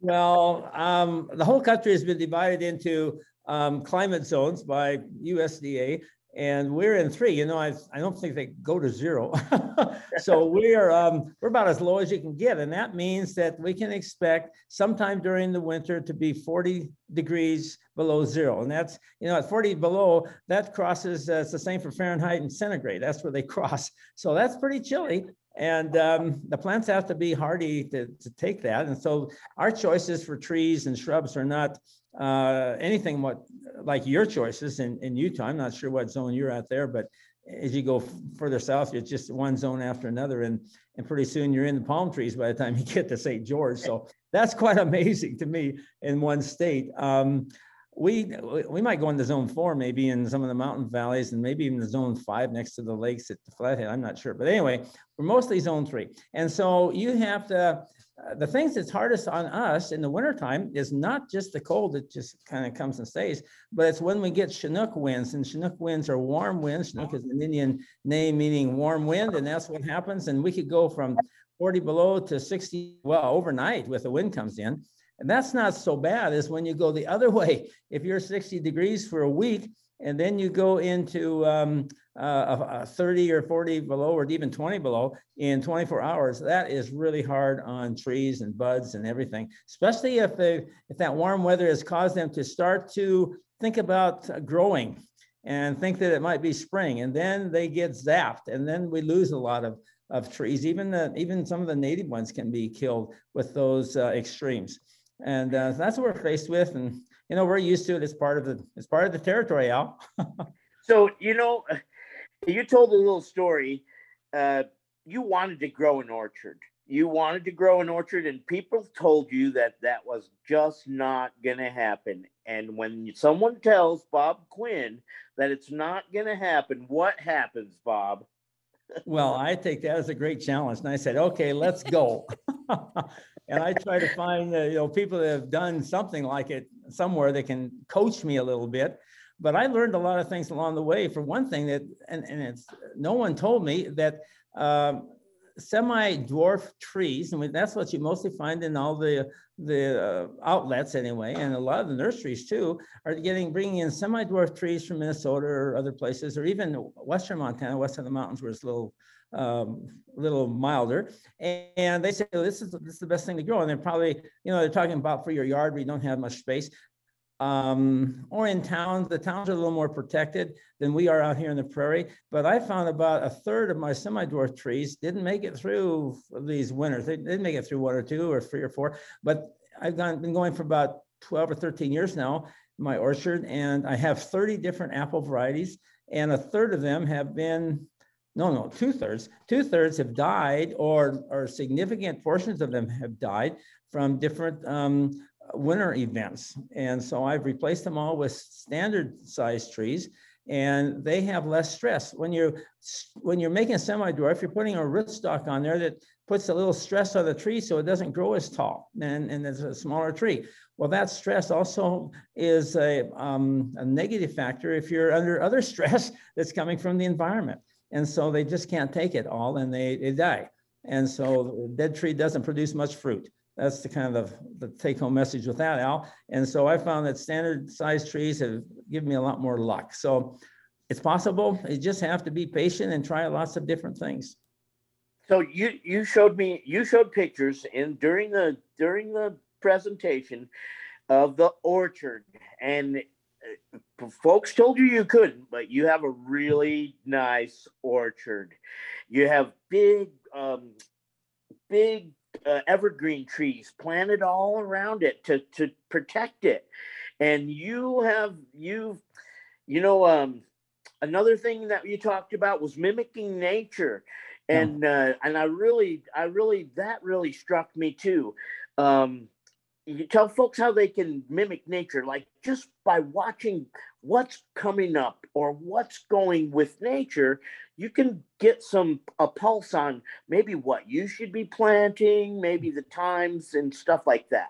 Speaker 11: Well, um, the whole country has been divided into um, climate zones by USDA. and we're in three. You know, I, I don't think they go to zero. so we're um, we're about as low as you can get, and that means that we can expect sometime during the winter to be 40 degrees below zero, and that's you know at 40 below that crosses. Uh, it's the same for Fahrenheit and centigrade. That's where they cross. So that's pretty chilly. And um, the plants have to be hardy to, to take that. And so our choices for trees and shrubs are not uh, anything what like your choices in, in Utah. I'm not sure what zone you're at there, but as you go further south, it's just one zone after another, and and pretty soon you're in the palm trees by the time you get to St. George. So that's quite amazing to me in one state. Um, we we might go into zone four maybe in some of the mountain valleys and maybe even the zone five next to the lakes at the flathead. I'm not sure. But anyway we're mostly zone three. And so you have to uh, the things that's hardest on us in the wintertime is not just the cold that just kind of comes and stays but it's when we get chinook winds. And chinook winds are warm winds. Chinook is an indian name meaning warm wind. And that's what happens. And we could go from 40 below to 60 well overnight with the wind comes in and that's not so bad as when you go the other way. If you're 60 degrees for a week and then you go into um, uh, 30 or 40 below or even 20 below in 24 hours, that is really hard on trees and buds and everything, especially if, they, if that warm weather has caused them to start to think about growing and think that it might be spring. And then they get zapped and then we lose a lot of, of trees. Even, the, even some of the native ones can be killed with those uh, extremes and uh, that's what we're faced with and you know we're used to it it's part of the it's part of the territory al.
Speaker 3: So you know you told a little story uh, you wanted to grow an orchard. You wanted to grow an orchard and people told you that that was just not going to happen. And when someone tells bob quinn that it's not going to happen what happens bob?
Speaker 11: Well i take that as a great challenge and i said okay let's go and I try to find uh, you know people that have done something like it somewhere that can coach me a little bit. But I learned a lot of things along the way. For one thing, that and, and it's no one told me that um, semi-dwarf trees, and that's what you mostly find in all the the uh, outlets anyway, and a lot of the nurseries too, are getting bringing in semi-dwarf trees from Minnesota or other places, or even western Montana, west of the mountains, where it's a little um, a little milder. And they say, oh, this is this is the best thing to grow. And they're probably, you know, they're talking about for your yard where you don't have much space. Um, or in towns, the towns are a little more protected than we are out here in the prairie. But I found about a third of my semi-dwarf trees didn't make it through these winters. They didn't make it through one or two or three or four. But I've gone, been going for about 12 or 13 years now, my orchard, and I have 30 different apple varieties, and a third of them have been no, no, two thirds, two thirds have died, or or significant portions of them have died from different um, winter events. And so I've replaced them all with standard size trees, and they have less stress. When you're when you're making a semi-dwarf, you're putting a rootstock on there that puts a little stress on the tree so it doesn't grow as tall and, and it's a smaller tree. Well, that stress also is a, um, a negative factor if you're under other stress that's coming from the environment. And so they just can't take it all and they, they die. And so dead tree doesn't produce much fruit. That's the kind of the take home message with that, Al. And so I found that standard size trees have given me a lot more luck. So it's possible. You just have to be patient and try lots of different things.
Speaker 3: So you you showed me you showed pictures in during the during the presentation of the orchard and uh, folks told you you couldn't, but you have a really nice orchard. You have big, um, big uh, evergreen trees planted all around it to to protect it, and you have you, you know, um, another thing that you talked about was mimicking nature, and uh, and I really, I really that really struck me too. Um, you tell folks how they can mimic nature, like just by watching what's coming up or what's going with nature, you can get some a pulse on maybe what you should be planting, maybe the times and stuff like that.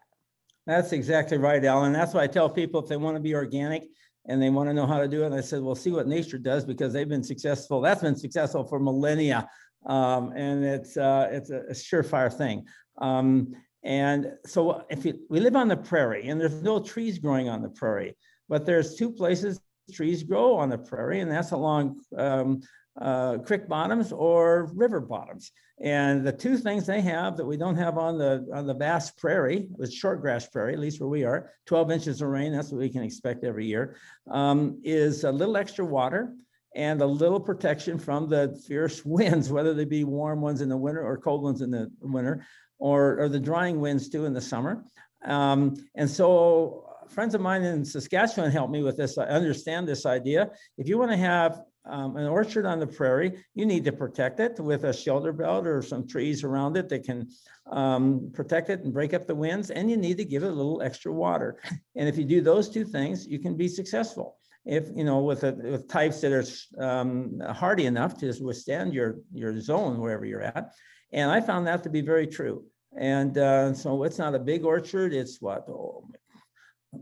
Speaker 11: That's exactly right, Alan. That's why I tell people if they want to be organic and they want to know how to do it, I said, well, see what nature does because they've been successful. That's been successful for millennia. Um, and it's uh, it's a, a surefire thing. Um, and so if you, we live on the prairie and there's no trees growing on the prairie, but there's two places trees grow on the prairie, and that's along um, uh, creek bottoms or river bottoms. And the two things they have that we don't have on the on the vast prairie, the short grass prairie, at least where we are, 12 inches of rain, that's what we can expect every year, um, is a little extra water and a little protection from the fierce winds, whether they be warm ones in the winter or cold ones in the winter, or, or the drying winds too in the summer. Um, and so friends of mine in Saskatchewan helped me with this. I understand this idea. If you want to have um, an orchard on the prairie, you need to protect it with a shelter belt or some trees around it that can um, protect it and break up the winds. And you need to give it a little extra water. And if you do those two things, you can be successful. If you know with a, with types that are um, hardy enough to withstand your your zone wherever you're at, and I found that to be very true. And uh, so it's not a big orchard. It's what oh,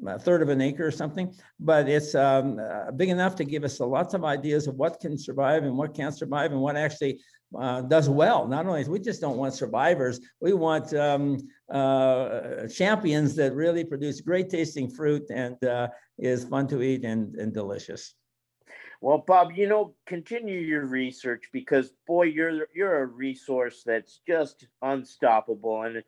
Speaker 11: a third of an acre or something, but it's um, uh, big enough to give us lots of ideas of what can survive and what can't survive and what actually uh, does well. Not only we just don't want survivors, we want um, uh, champions that really produce great tasting fruit and uh, is fun to eat and, and delicious.
Speaker 3: Well, Bob, you know, continue your research because boy, you're you're a resource that's just unstoppable, and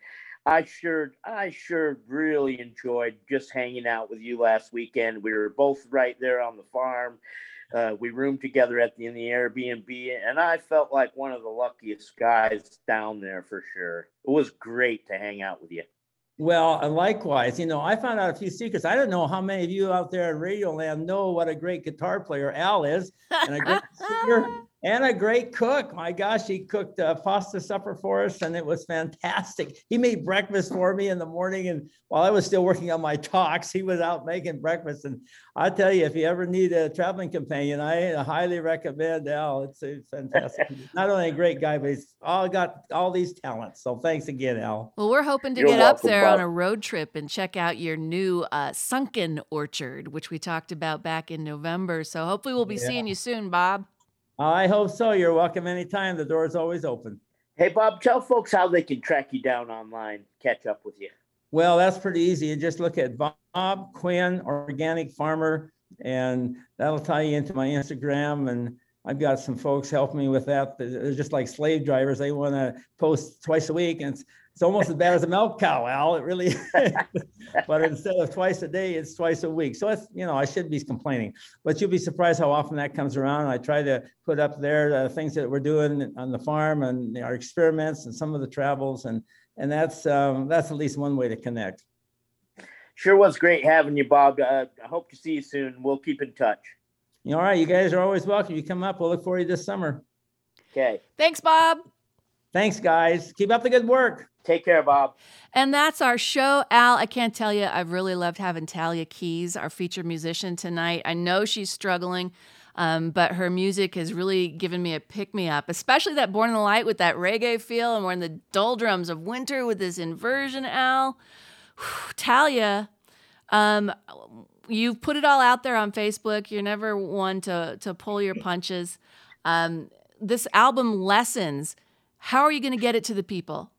Speaker 3: I sure, I sure really enjoyed just hanging out with you last weekend. We were both right there on the farm. Uh, we roomed together at the in the Airbnb, and I felt like one of the luckiest guys down there for sure. It was great to hang out with you.
Speaker 11: Well, likewise, you know, I found out a few secrets. I don't know how many of you out there in Radio Land know what a great guitar player Al is, and a great singer and a great cook. My gosh, he cooked a pasta supper for us, and it was fantastic. He made breakfast for me in the morning, and while I was still working on my talks, he was out making breakfast. And I tell you, if you ever need a traveling companion, I highly recommend Al. It's, it's fantastic. Not only a great guy, but he's all got all these talents. So thanks again, Al.
Speaker 2: Well, we're hoping to You're get welcome, up there Bob. on a road trip and check out your new uh, sunken orchard, which we talked about back in November. So hopefully, we'll be yeah. seeing you soon, Bob.
Speaker 11: I hope so. You're welcome anytime. The door is always open.
Speaker 3: Hey, Bob, tell folks how they can track you down online, catch up with you.
Speaker 11: Well, that's pretty easy. You just look at Bob Quinn, organic farmer, and that'll tie you into my Instagram. And I've got some folks helping me with that. They're just like slave drivers. They want to post twice a week, and it's it's almost as bad as a milk cow, Al. It really, but instead of twice a day, it's twice a week. So it's you know I should be complaining, but you'll be surprised how often that comes around. I try to put up there the things that we're doing on the farm and our experiments and some of the travels, and and that's um, that's at least one way to connect.
Speaker 3: Sure was great having you, Bob. Uh, I hope to see you soon. We'll keep in touch.
Speaker 11: All right, you guys are always welcome. You come up. We'll look for you this summer.
Speaker 3: Okay.
Speaker 2: Thanks, Bob.
Speaker 11: Thanks, guys. Keep up the good work.
Speaker 3: Take care, Bob.
Speaker 2: And that's our show. Al, I can't tell you, I've really loved having Talia Keys, our featured musician tonight. I know she's struggling, um, but her music has really given me a pick me up, especially that Born in the Light with that reggae feel, and we're in the doldrums of winter with this inversion, Al. Whew, Talia, um, you've put it all out there on Facebook. You're never one to, to pull your punches. Um, this album, Lessons, how are you going to get it to the people?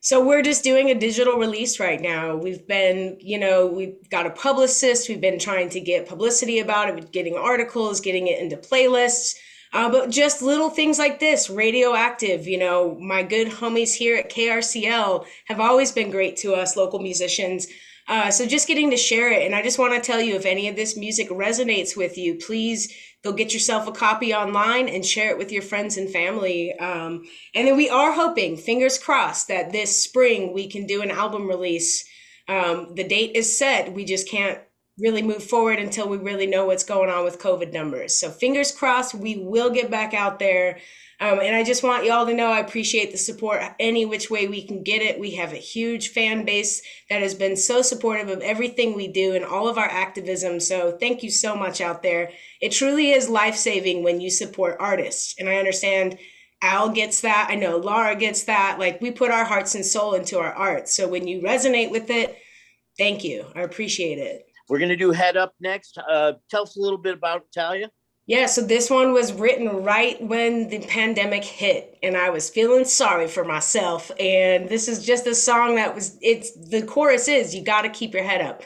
Speaker 4: So we're just doing a digital release right now. We've been, you know, we've got a publicist. We've been trying to get publicity about it, getting articles, getting it into playlists. Uh, but just little things like this, radioactive. You know, my good homies here at KRCL have always been great to us, local musicians. Uh, so just getting to share it. And I just want to tell you if any of this music resonates with you, please go get yourself a copy online and share it with your friends and family. Um, and then we are hoping, fingers crossed, that this spring we can do an album release. Um, the date is set. We just can't really move forward until we really know what's going on with COVID numbers. So fingers crossed, we will get back out there. Um, and I just want y'all to know I appreciate the support any which way we can get it. We have a huge fan base that has been so supportive of everything we do and all of our activism. So thank you so much out there. It truly is life saving when you support artists. And I understand Al gets that. I know Laura gets that. Like we put our hearts and soul into our art. So when you resonate with it, thank you. I appreciate it.
Speaker 3: We're going to do Head Up next. Uh, tell us a little bit about Talia.
Speaker 4: Yeah, so this one was written right when the pandemic hit and I was feeling sorry for myself and this is just a song that was it's the chorus is you got to keep your head up.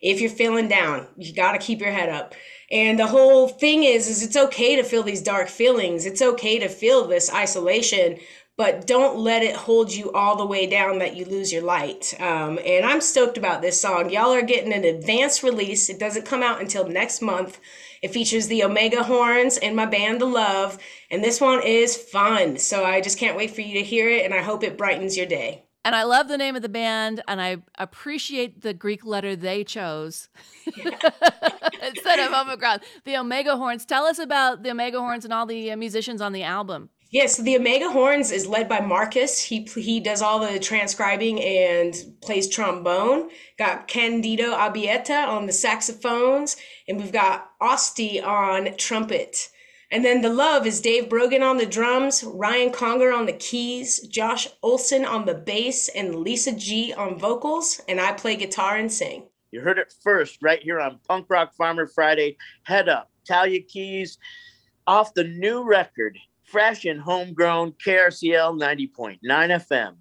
Speaker 4: If you're feeling down, you got to keep your head up. And the whole thing is, is it's okay to feel these dark feelings. It's okay to feel this isolation, but don't let it hold you all the way down that you lose your light. Um, and I'm stoked about this song. Y'all are getting an advanced release. It doesn't come out until next month. It features the Omega Horns and my band, The Love. And this one is fun. So I just can't wait for you to hear it. And I hope it brightens your day.
Speaker 2: And I love the name of the band, and I appreciate the Greek letter they chose instead of Omicron. The Omega Horns. Tell us about the Omega Horns and all the musicians on the album.
Speaker 4: Yes, the Omega Horns is led by Marcus. He he does all the transcribing and plays trombone. Got Candido Abieta on the saxophones, and we've got Osti on trumpet. And then the love is Dave Brogan on the drums, Ryan Conger on the keys, Josh Olson on the bass, and Lisa G on vocals. And I play guitar and sing.
Speaker 3: You heard it first right here on Punk Rock Farmer Friday. Head up, Talia Keys, off the new record, fresh and homegrown KRCL 90.9 FM.